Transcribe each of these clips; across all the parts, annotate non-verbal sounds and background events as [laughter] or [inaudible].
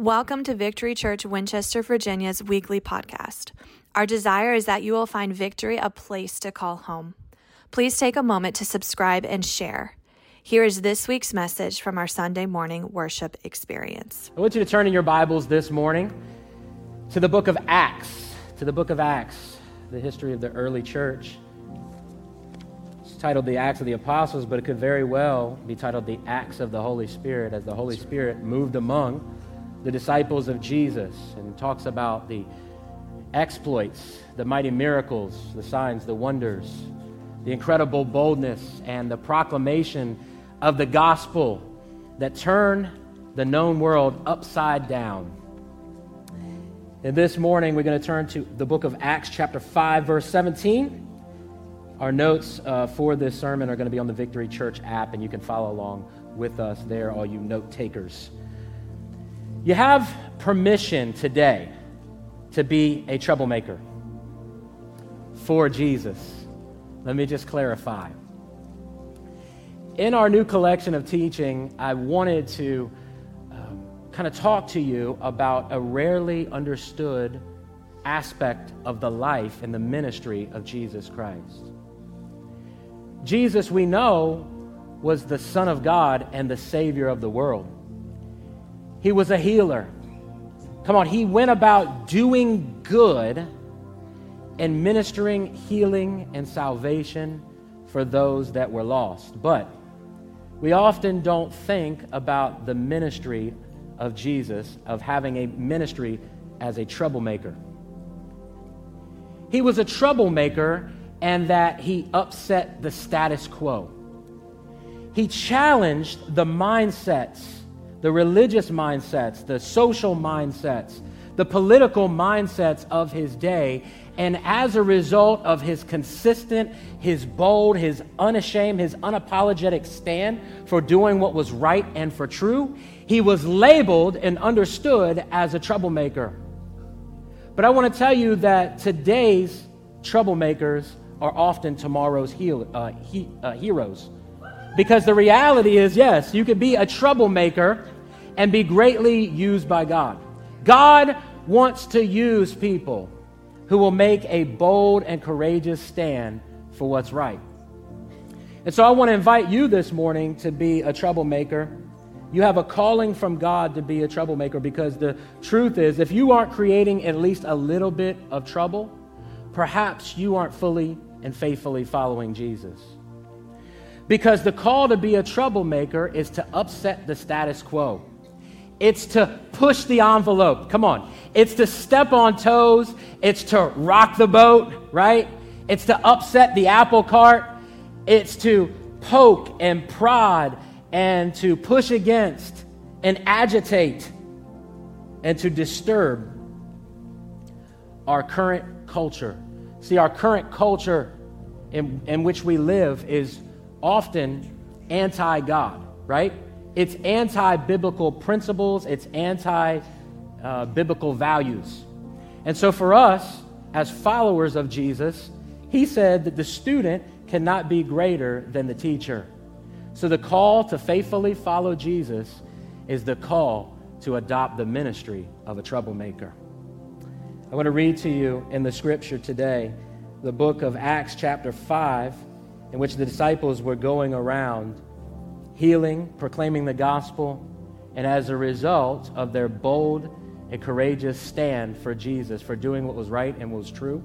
Welcome to Victory Church Winchester, Virginia's weekly podcast. Our desire is that you will find Victory a place to call home. Please take a moment to subscribe and share. Here is this week's message from our Sunday morning worship experience. I want you to turn in your Bibles this morning to the book of Acts, to the book of Acts, the history of the early church. It's titled the Acts of the Apostles, but it could very well be titled the Acts of the Holy Spirit as the Holy Spirit moved among the disciples of Jesus and talks about the exploits, the mighty miracles, the signs, the wonders, the incredible boldness, and the proclamation of the gospel that turn the known world upside down. And this morning, we're going to turn to the book of Acts, chapter 5, verse 17. Our notes uh, for this sermon are going to be on the Victory Church app, and you can follow along with us there, all you note takers. You have permission today to be a troublemaker for Jesus. Let me just clarify. In our new collection of teaching, I wanted to um, kind of talk to you about a rarely understood aspect of the life and the ministry of Jesus Christ. Jesus, we know, was the Son of God and the Savior of the world. He was a healer. Come on, he went about doing good and ministering healing and salvation for those that were lost. But we often don't think about the ministry of Jesus, of having a ministry as a troublemaker. He was a troublemaker and that he upset the status quo. He challenged the mindsets the religious mindsets, the social mindsets, the political mindsets of his day. And as a result of his consistent, his bold, his unashamed, his unapologetic stand for doing what was right and for true, he was labeled and understood as a troublemaker. But I want to tell you that today's troublemakers are often tomorrow's uh, he, uh, heroes. Because the reality is, yes, you can be a troublemaker and be greatly used by God. God wants to use people who will make a bold and courageous stand for what's right. And so I want to invite you this morning to be a troublemaker. You have a calling from God to be a troublemaker because the truth is, if you aren't creating at least a little bit of trouble, perhaps you aren't fully and faithfully following Jesus. Because the call to be a troublemaker is to upset the status quo. It's to push the envelope. Come on. It's to step on toes. It's to rock the boat, right? It's to upset the apple cart. It's to poke and prod and to push against and agitate and to disturb our current culture. See, our current culture in, in which we live is often anti God, right? It's anti biblical principles, it's anti uh, biblical values. And so, for us, as followers of Jesus, he said that the student cannot be greater than the teacher. So, the call to faithfully follow Jesus is the call to adopt the ministry of a troublemaker. I want to read to you in the scripture today the book of Acts, chapter 5, in which the disciples were going around healing, proclaiming the gospel, and as a result of their bold and courageous stand for Jesus, for doing what was right and was true,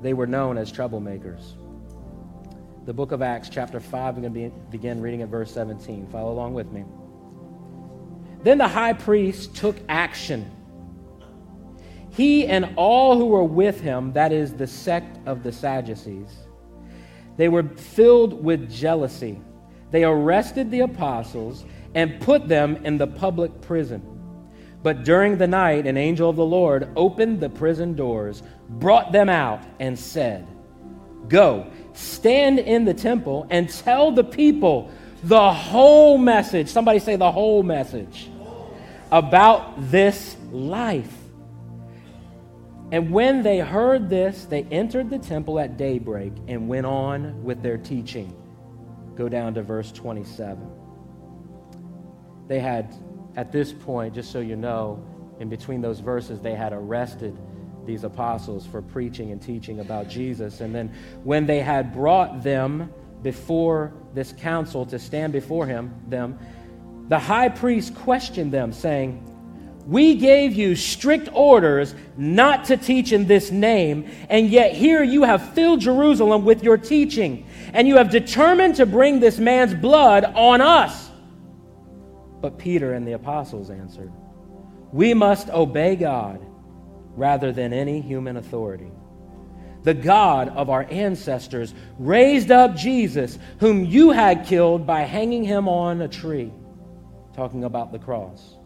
they were known as troublemakers. The book of Acts, chapter 5, I'm going to be, begin reading at verse 17. Follow along with me. Then the high priest took action. He and all who were with him, that is, the sect of the Sadducees, they were filled with jealousy they arrested the apostles and put them in the public prison. But during the night, an angel of the Lord opened the prison doors, brought them out, and said, Go, stand in the temple, and tell the people the whole message. Somebody say the whole message about this life. And when they heard this, they entered the temple at daybreak and went on with their teaching. Go down to verse 27. They had at this point, just so you know, in between those verses, they had arrested these apostles for preaching and teaching about Jesus. And then when they had brought them before this council to stand before him, them, the high priest questioned them, saying, We gave you strict orders not to teach in this name, and yet here you have filled Jerusalem with your teaching, and you have determined to bring this man's blood on us. But Peter and the apostles answered, We must obey God rather than any human authority. The God of our ancestors raised up Jesus, whom you had killed by hanging him on a tree. Talking about the cross.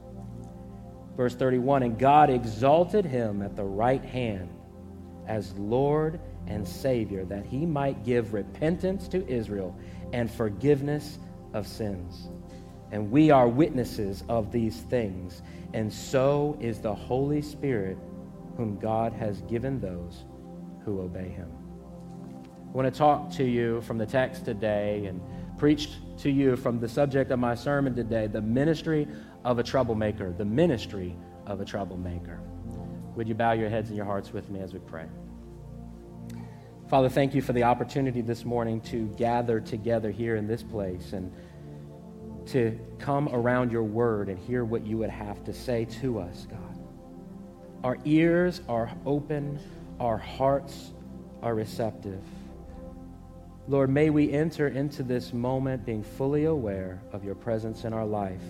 Verse 31 And God exalted him at the right hand as Lord and Savior, that he might give repentance to Israel and forgiveness of sins. And we are witnesses of these things, and so is the Holy Spirit, whom God has given those who obey him. I want to talk to you from the text today and preach to you from the subject of my sermon today the ministry of a troublemaker. The ministry of a troublemaker. Would you bow your heads and your hearts with me as we pray? Father, thank you for the opportunity this morning to gather together here in this place and to come around your word and hear what you would have to say to us, God. Our ears are open, our hearts are receptive. Lord, may we enter into this moment being fully aware of your presence in our life,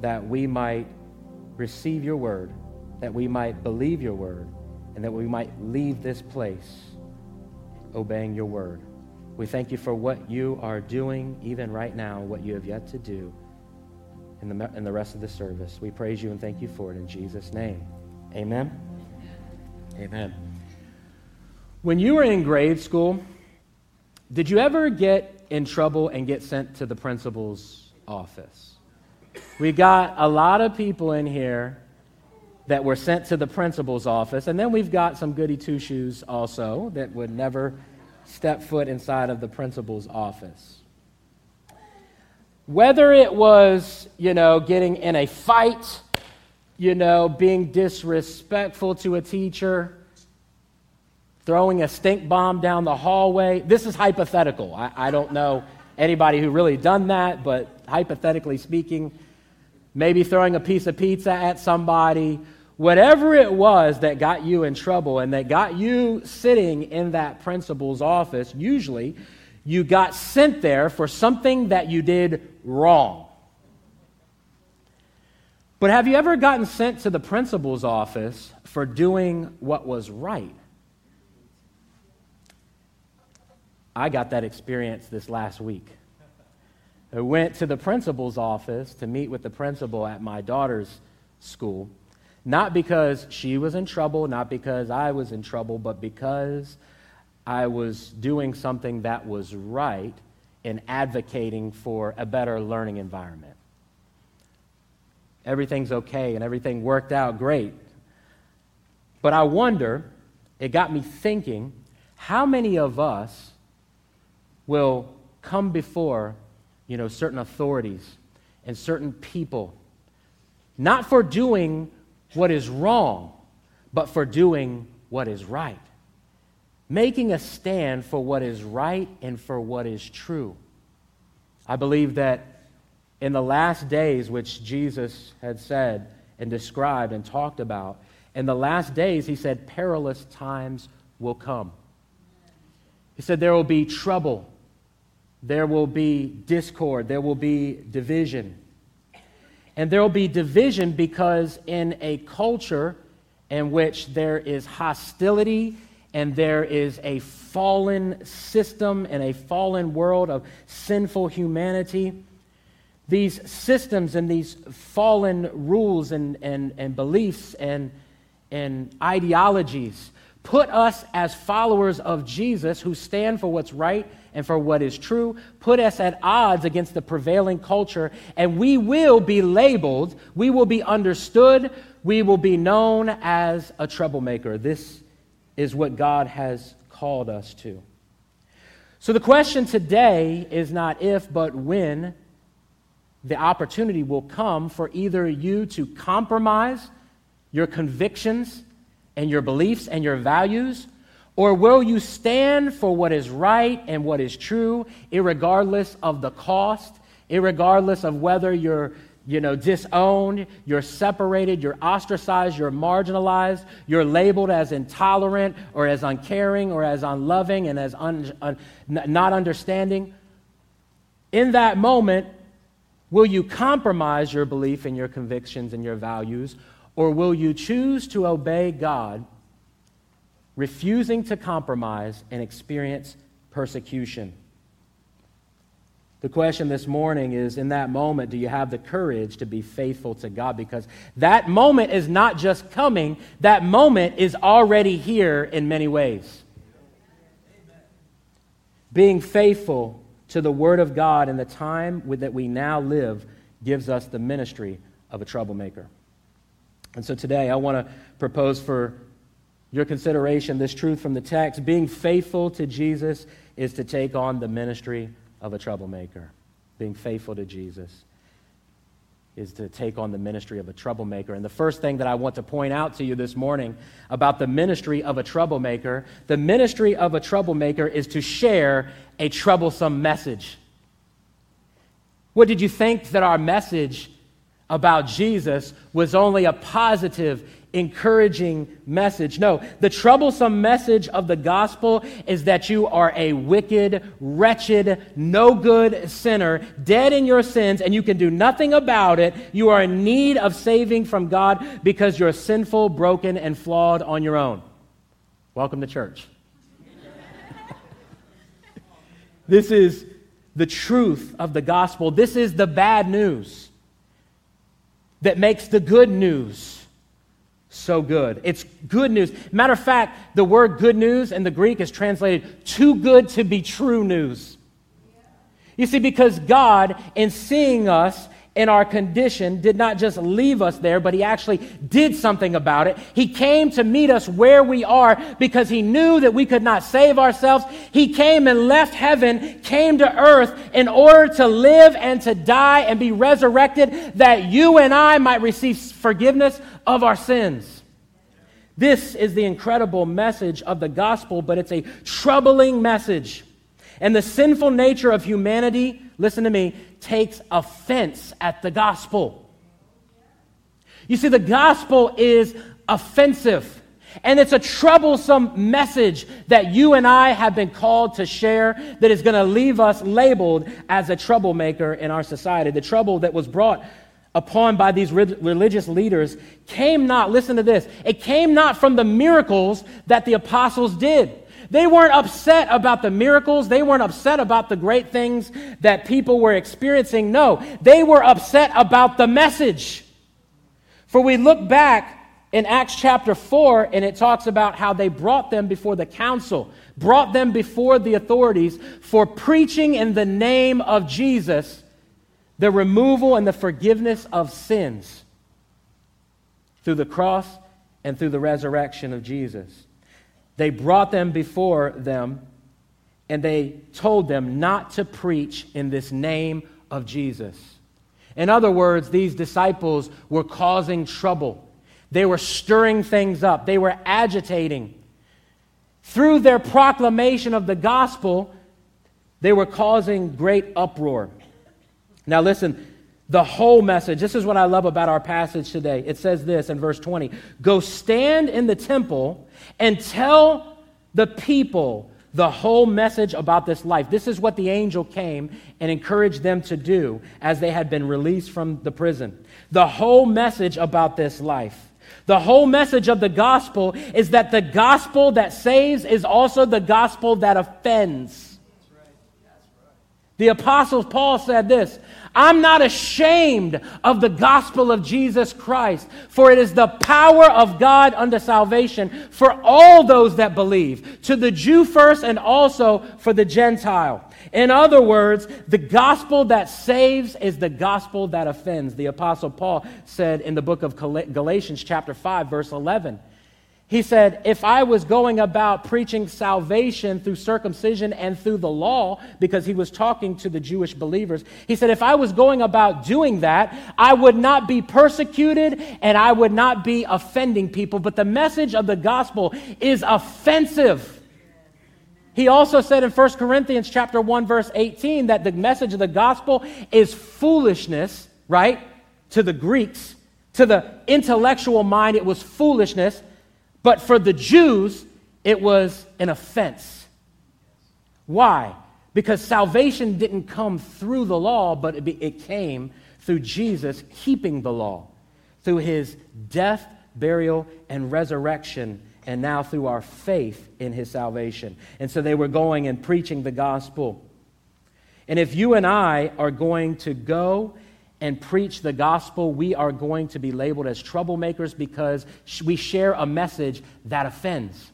that we might receive your word, that we might believe your word, and that we might leave this place obeying your word. We thank you for what you are doing even right now, what you have yet to do in the, in the rest of the service. We praise you and thank you for it in Jesus' name. Amen. Amen. When you were in grade school, did you ever get in trouble and get sent to the principal's office? We got a lot of people in here that were sent to the principal's office, and then we've got some goody two shoes also that would never step foot inside of the principal's office. Whether it was, you know, getting in a fight, you know, being disrespectful to a teacher, throwing a stink bomb down the hallway. This is hypothetical. I, I don't know anybody who really done that, but hypothetically speaking, maybe throwing a piece of pizza at somebody, whatever it was that got you in trouble and that got you sitting in that principal's office, usually you got sent there for something that you did wrong. But have you ever gotten sent to the principal's office for doing what was right? I got that experience this last week. I went to the principal's office to meet with the principal at my daughter's school, not because she was in trouble, not because I was in trouble, but because I was doing something that was right in advocating for a better learning environment. Everything's okay and everything worked out great. But I wonder, it got me thinking, how many of us will come before, you know, certain authorities and certain people, not for doing what is wrong, but for doing what is right making a stand for what is right and for what is true. I believe that in the last days, which Jesus had said and described and talked about, in the last days, he said, perilous times will come. He said, there will be trouble, there will be discord, there will be division. And there will be division because in a culture in which there is hostility and there is a fallen system and a fallen world of sinful humanity. These systems and these fallen rules and, and, and beliefs and, and ideologies put us as followers of Jesus who stand for what's right and for what is true, put us at odds against the prevailing culture, and we will be labeled, we will be understood, we will be known as a troublemaker. This is what God has called us to. So the question today is not if, but when the opportunity will come for either you to compromise your convictions and your beliefs and your values, or will you stand for what is right and what is true, regardless of the cost, regardless of whether you're you know, disowned, you're separated, you're ostracized, you're marginalized, you're labeled as intolerant or as uncaring or as unloving and as un, un, not understanding. In that moment, will you compromise your belief and your convictions and your values, or will you choose to obey God, refusing to compromise and experience persecution? The question this morning is in that moment, do you have the courage to be faithful to God? Because that moment is not just coming, that moment is already here in many ways. Being faithful to the Word of God in the time that we now live gives us the ministry of a troublemaker. And so today I want to propose for your consideration this truth from the text. Being faithful to Jesus is to take on the ministry of a troublemaker. Being faithful to Jesus is to take on the ministry of a troublemaker. And the first thing that I want to point out to you this morning about the ministry of a troublemaker the ministry of a troublemaker is to share a troublesome message. What did you think that our message about Jesus was only a positive, encouraging message. No, the troublesome message of the gospel is that you are a wicked, wretched, no good sinner, dead in your sins, and you can do nothing about it. You are in need of saving from God because you're sinful, broken, and flawed on your own. Welcome to church. [laughs] this is the truth of the gospel. This is the bad news that makes the good news so good. It's good news. Matter of fact, the word good news in the Greek is translated too good to be true news. You see, because God, in seeing us in our condition did not just leave us there, but he actually did something about it. He came to meet us where we are because he knew that we could not save ourselves. He came and left heaven, came to earth in order to live and to die and be resurrected that you and I might receive forgiveness of our sins. This is the incredible message of the gospel, but it's a troubling message. And the sinful nature of humanity, listen to me, takes offense at the gospel. You see, the gospel is offensive. And it's a troublesome message that you and I have been called to share that is going to leave us labeled as a troublemaker in our society. The trouble that was brought upon by these religious leaders came not, listen to this, it came not from the miracles that the apostles did. They weren't upset about the miracles. They weren't upset about the great things that people were experiencing. No, they were upset about the message. For we look back in Acts chapter 4, and it talks about how they brought them before the council, brought them before the authorities for preaching in the name of Jesus the removal and the forgiveness of sins through the cross and through the resurrection of Jesus. They brought them before them and they told them not to preach in this name of Jesus. In other words, these disciples were causing trouble. They were stirring things up. They were agitating. Through their proclamation of the gospel, they were causing great uproar. Now, listen, the whole message. This is what I love about our passage today. It says this in verse 20 Go stand in the temple and tell the people the whole message about this life. This is what the angel came and encouraged them to do as they had been released from the prison. The whole message about this life. The whole message of the gospel is that the gospel that saves is also the gospel that offends. The apostle Paul said this I'm not ashamed of the gospel of Jesus Christ, for it is the power of God unto salvation for all those that believe, to the Jew first and also for the Gentile. In other words, the gospel that saves is the gospel that offends. The apostle Paul said in the book of Galatians chapter 5 verse 11, He said, If I was going about preaching salvation through circumcision and through the law, because he was talking to the Jewish believers, he said, If I was going about doing that, I would not be persecuted and I would not be offending people. But the message of the gospel is offensive. He also said in 1 Corinthians chapter 1 verse 18 that the message of the gospel is foolishness, right? To the Greeks, to the intellectual mind it was foolishness, but for the Jews it was an offense. Why? Because salvation didn't come through the law, but it, it came through Jesus keeping the law, through his death, burial, and resurrection and now through our faith in his salvation. And so they were going and preaching the gospel. And if you and I are going to go and preach the gospel, we are going to be labeled as troublemakers because we share a message that offends.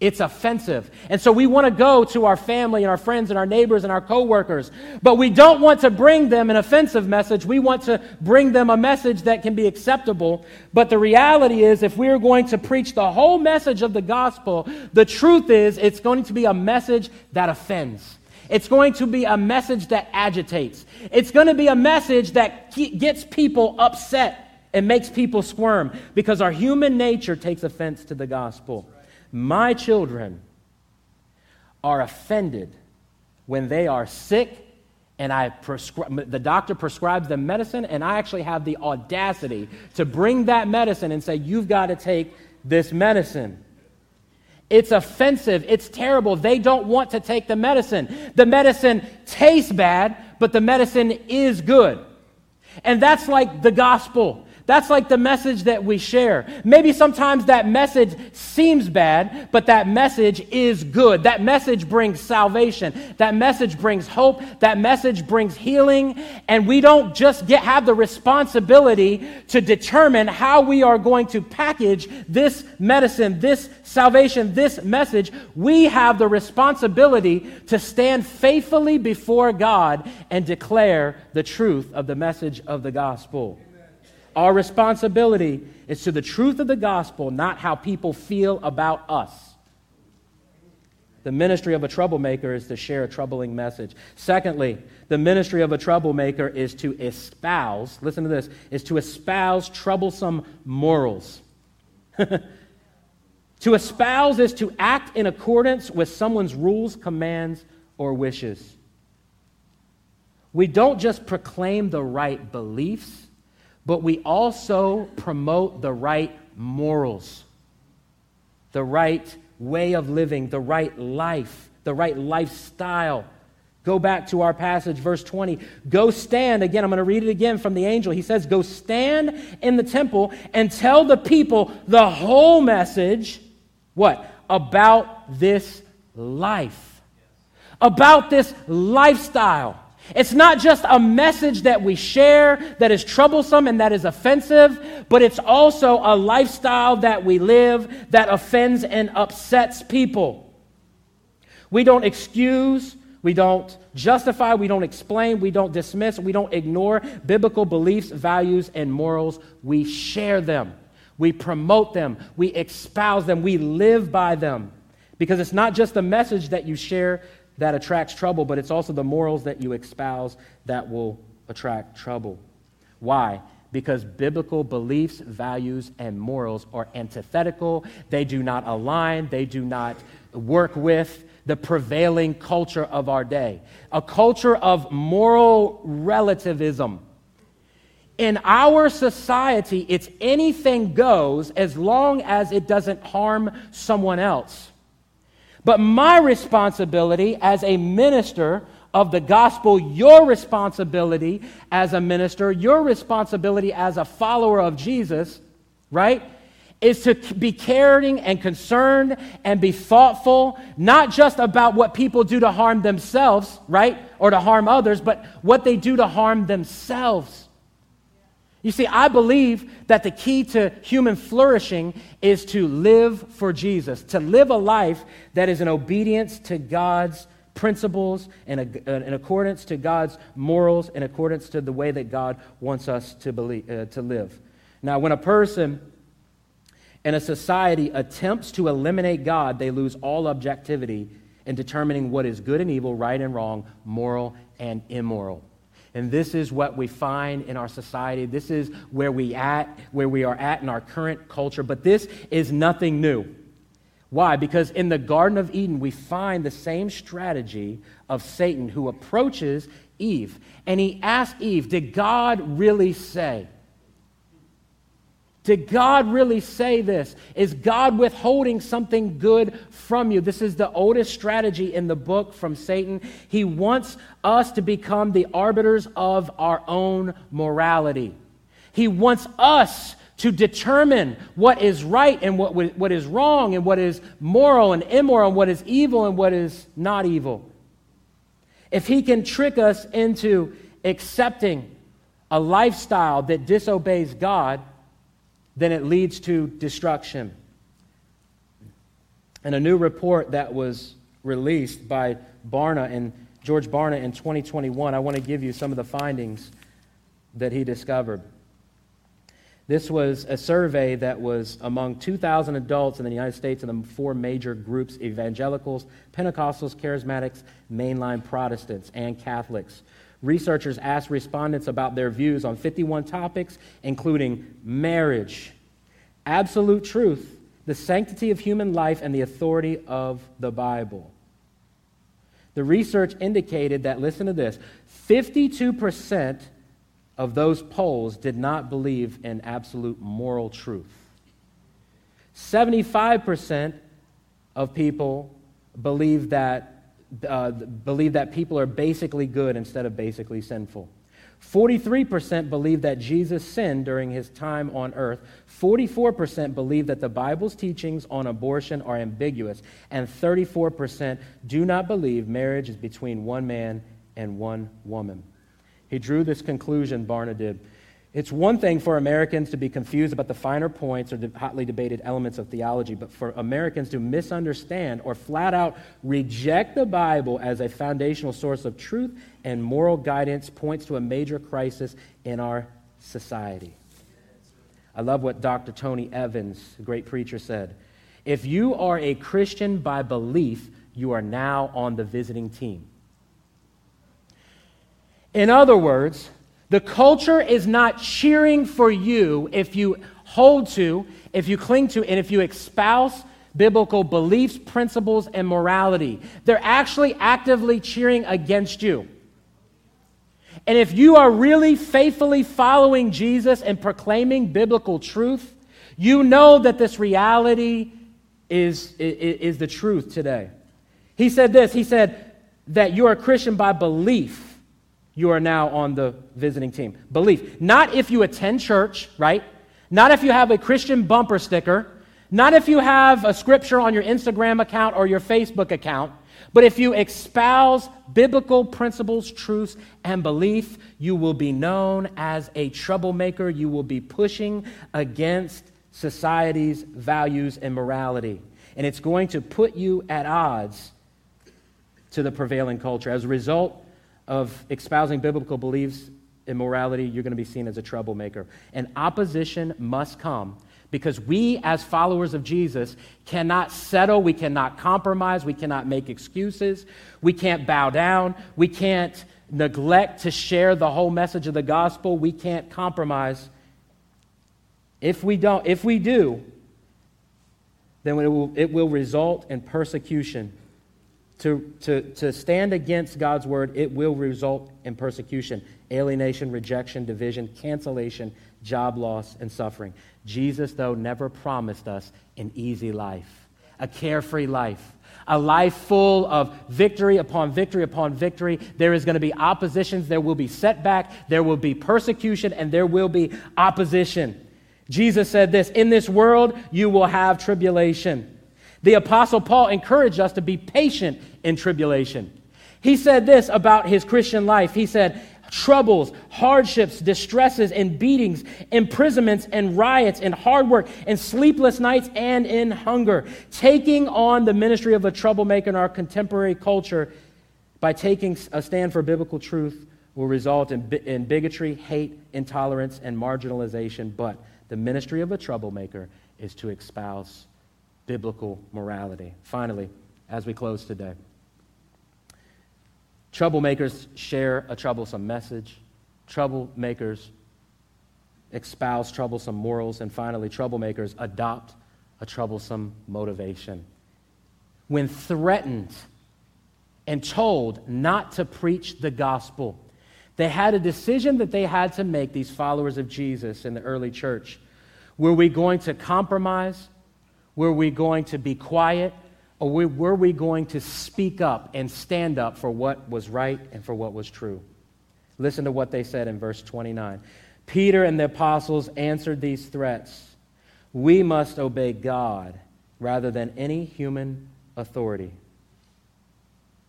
It's offensive. And so we want to go to our family and our friends and our neighbors and our coworkers, but we don't want to bring them an offensive message. We want to bring them a message that can be acceptable. But the reality is, if we are going to preach the whole message of the gospel, the truth is it's going to be a message that offends. It's going to be a message that agitates. It's going to be a message that gets people upset and makes people squirm because our human nature takes offense to the gospel. My children are offended when they are sick and I prescri- the doctor prescribes them medicine, and I actually have the audacity to bring that medicine and say, You've got to take this medicine. It's offensive. It's terrible. They don't want to take the medicine. The medicine tastes bad, but the medicine is good. And that's like the gospel. That's like the message that we share. Maybe sometimes that message seems bad, but that message is good. That message brings salvation. That message brings hope. That message brings healing. And we don't just get, have the responsibility to determine how we are going to package this medicine, this salvation, this message. We have the responsibility to stand faithfully before God and declare the truth of the message of the gospel. Our responsibility is to the truth of the gospel, not how people feel about us. The ministry of a troublemaker is to share a troubling message. Secondly, the ministry of a troublemaker is to espouse, listen to this, is to espouse troublesome morals. [laughs] to espouse is to act in accordance with someone's rules, commands, or wishes. We don't just proclaim the right beliefs, but we also promote the right morals, the right way of living, the right life, the right lifestyle. Go back to our passage, verse 20. Go stand, again, I'm going to read it again from the angel. He says, Go stand in the temple and tell the people the whole message. What? About this life. About this lifestyle. It's not just a message that we share that is troublesome and that is offensive, but it's also a lifestyle that we live that offends and upsets people. We don't excuse, we don't justify, we don't explain, we don't dismiss, we don't ignore biblical beliefs, values, and morals. We share them, we promote them, we espouse them, we live by them. Because it's not just a message that you share that attracts trouble, but it's also the morals that you espouse that will attract trouble. Why? Because biblical beliefs, values, and morals are antithetical. They do not align, they do not work with the prevailing culture of our day. A culture of moral relativism. In our society, it's anything goes as long as it doesn't harm someone else. But my responsibility as a minister of the gospel, your responsibility as a minister, your responsibility as a follower of Jesus, right, is to be caring and concerned and be thoughtful, not just about what people do to harm themselves, right, or to harm others, but what they do to harm themselves. You see, I believe that the key to human flourishing is to live for Jesus, to live a life that is in obedience to God's principles and uh, in accordance to God's morals, in accordance to the way that God wants us to, believe, uh, to live. Now, when a person and a society attempts to eliminate God, they lose all objectivity in determining what is good and evil, right and wrong, moral and immoral. And this is what we find in our society. This is where we at, where we are at in our current culture. But this is nothing new. Why? Because in the Garden of Eden, we find the same strategy of Satan who approaches Eve. And he asks Eve, Did God really say? Did God really say this? Is God withholding something good from you? This is the oldest strategy in the book from Satan. He wants us to become the arbiters of our own morality. He wants us to determine what is right and what, what is wrong and what is moral and immoral and what is evil and what is not evil. If he can trick us into accepting a lifestyle that disobeys God, then it leads to destruction. And a new report that was released by Barna and George Barna in 2021, I want to give you some of the findings that he discovered. This was a survey that was among 2,000 adults in the United States in the four major groups evangelicals, Pentecostals, Charismatics, mainline Protestants, and Catholics. Researchers asked respondents about their views on 51 topics, including marriage, absolute truth, the sanctity of human life, and the authority of the Bible. The research indicated that, listen to this 52% of those polls did not believe in absolute moral truth. 75% of people believe that uh, believe that people are basically good instead of basically sinful. 43% believe that Jesus sinned during his time on earth. 44% believe that the Bible's teachings on abortion are ambiguous. And 34% do not believe marriage is between one man and one woman. He drew this conclusion, Barna did. It's one thing for Americans to be confused about the finer points or the hotly debated elements of theology, but for Americans to misunderstand or flat out reject the Bible as a foundational source of truth and moral guidance points to a major crisis in our society. I love what Dr. Tony Evans, the great preacher, said. If you are a Christian by belief, you are now on the visiting team. In other words, the culture is not cheering for you if you hold to, if you cling to, and if you espouse biblical beliefs, principles, and morality. They're actually actively cheering against you. And if you are really faithfully following Jesus and proclaiming biblical truth, you know that this reality is, is, is the truth today. He said this He said that you are a Christian by belief you are now on the visiting team. Belief. Not if you attend church, right? Not if you have a Christian bumper sticker. Not if you have a scripture on your Instagram account or your Facebook account. But if you espouse biblical principles, truths, and belief, you will be known as a troublemaker. You will be pushing against society's values and morality. And it's going to put you at odds to the prevailing culture. As a result, of espousing biblical beliefs in morality, you're going to be seen as a troublemaker. And opposition must come because we, as followers of Jesus, cannot settle, we cannot compromise, we cannot make excuses, we can't bow down, we can't neglect to share the whole message of the gospel, we can't compromise. If we don't, if we do, then it will, it will result in persecution to, to, to stand against God's word, it will result in persecution, alienation, rejection, division, cancellation, job loss, and suffering. Jesus, though, never promised us an easy life, a carefree life, a life full of victory upon victory upon victory. There is going to be oppositions, there will be setback, there will be persecution, and there will be opposition. Jesus said this In this world, you will have tribulation. The Apostle Paul encouraged us to be patient in tribulation. He said this about his Christian life. He said, Troubles, hardships, distresses, and beatings, imprisonments, and riots, and hard work, and sleepless nights, and in hunger. Taking on the ministry of a troublemaker in our contemporary culture by taking a stand for biblical truth will result in, in bigotry, hate, intolerance, and marginalization. But the ministry of a troublemaker is to espouse biblical morality. Finally, as we close today, troublemakers share a troublesome message, troublemakers espouse troublesome morals, and finally, troublemakers adopt a troublesome motivation. When threatened and told not to preach the gospel, they had a decision that they had to make, these followers of Jesus in the early church. Were we going to compromise? Were we going to be quiet? Or were we going to speak up and stand up for what was right and for what was true? Listen to what they said in verse 29. Peter and the apostles answered these threats We must obey God rather than any human authority.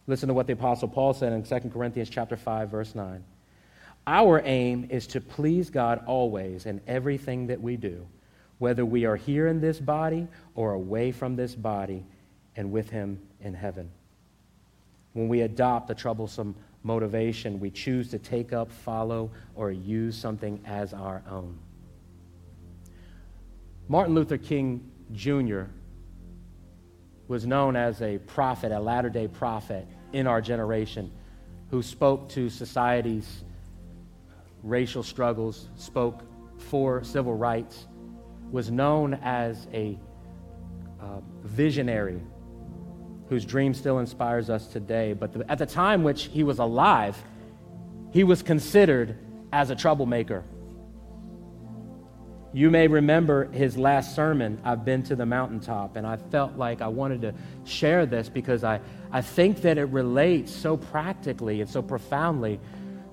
Listen to what the apostle Paul said in 2 Corinthians chapter 5 verse 9. Our aim is to please God always in everything that we do, whether we are here in this body or away from this body and with him in heaven. When we adopt a troublesome motivation. We choose to take up, follow, or use something as our own. Martin Luther King Jr. was known as a prophet, a latter day prophet in our generation, who spoke to society's racial struggles, spoke for civil rights, was known as a uh, visionary whose dream still inspires us today. But the, at the time which he was alive, he was considered as a troublemaker. You may remember his last sermon, I've been to the mountaintop, and I felt like I wanted to share this because I, I think that it relates so practically and so profoundly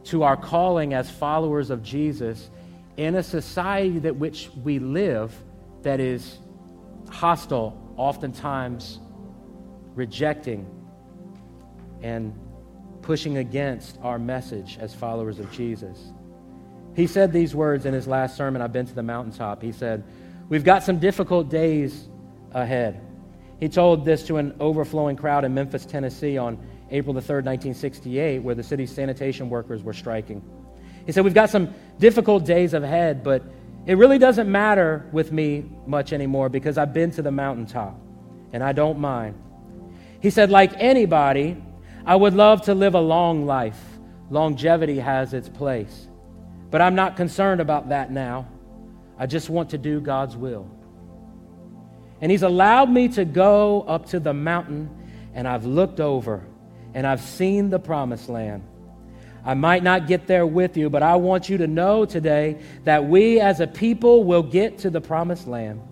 to our calling as followers of Jesus in a society that which we live that is hostile, oftentimes rejecting and pushing against our message as followers of Jesus. He said these words in his last sermon, I've been to the mountaintop. He said, We've got some difficult days ahead. He told this to an overflowing crowd in Memphis, Tennessee on April the 3rd, 1968, where the city's sanitation workers were striking. He said, We've got some difficult days ahead, but it really doesn't matter with me much anymore because I've been to the mountaintop and I don't mind. He said, like anybody, I would love to live a long life. Longevity has its place. But I'm not concerned about that now. I just want to do God's will. And He's allowed me to go up to the mountain, and I've looked over and I've seen the promised land. I might not get there with you, but I want you to know today that we as a people will get to the promised land.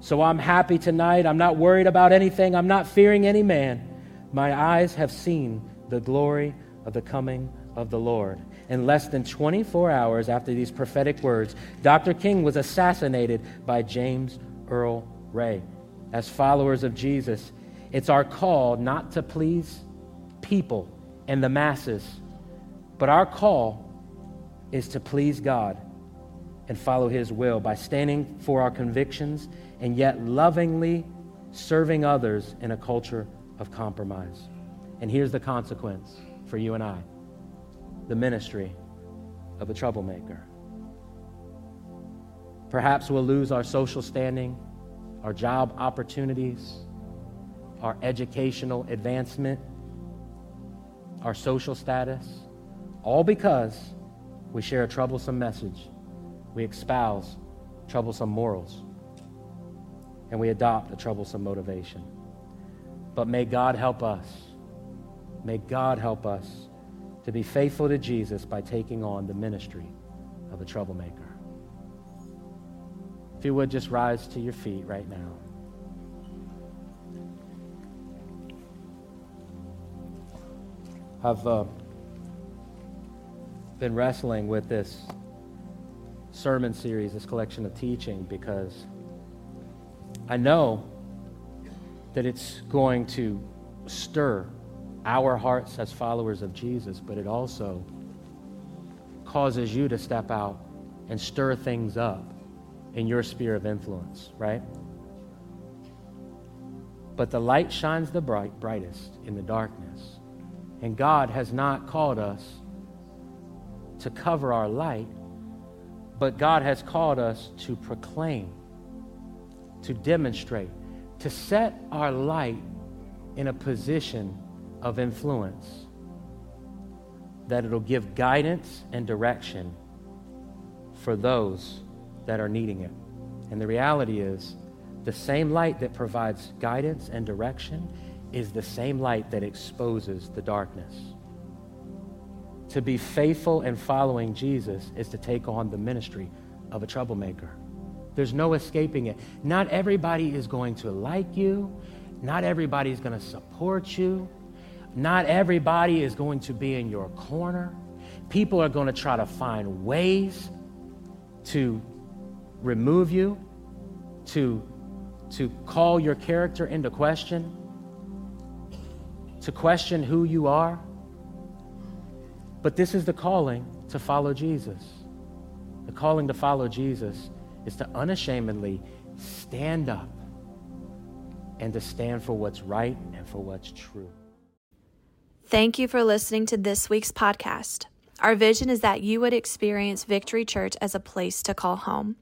So I'm happy tonight. I'm not worried about anything. I'm not fearing any man. My eyes have seen the glory of the coming of the Lord. In less than 24 hours after these prophetic words, Dr. King was assassinated by James Earl Ray. As followers of Jesus, it's our call not to please people and the masses, but our call is to please God and follow His will by standing for our convictions and yet lovingly serving others in a culture of compromise. And here's the consequence for you and I the ministry of a troublemaker. Perhaps we'll lose our social standing, our job opportunities, our educational advancement, our social status, all because we share a troublesome message. We espouse troublesome morals and we adopt a troublesome motivation. But may God help us. May God help us to be faithful to Jesus by taking on the ministry of a troublemaker. If you would just rise to your feet right now. I've uh, been wrestling with this sermon series, this collection of teaching, because I know that it's going to stir our hearts as followers of Jesus, but it also causes you to step out and stir things up in your sphere of influence, right? But the light shines the bright, brightest in the darkness. And God has not called us to cover our light, but God has called us to proclaim to demonstrate, to set our light in a position of influence, that it'll give guidance and direction for those that are needing it. And the reality is, the same light that provides guidance and direction is the same light that exposes the darkness. To be faithful and following Jesus is to take on the ministry of a troublemaker. There's no escaping it. Not everybody is going to like you. Not everybody is going to support you. Not everybody is going to be in your corner. People are going to try to find ways to remove you, to, to call your character into question, to question who you are. But this is the calling to follow Jesus. The calling to follow Jesus is to unashamedly stand up and to stand for what's right and for what's true. Thank you for listening to this week's podcast. Our vision is that you would experience Victory Church as a place to call home.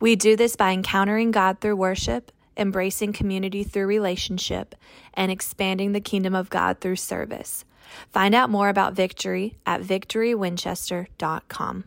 We do this by encountering God through worship, embracing community through relationship, and expanding the kingdom of God through service. Find out more about Victory at victorywinchester.com.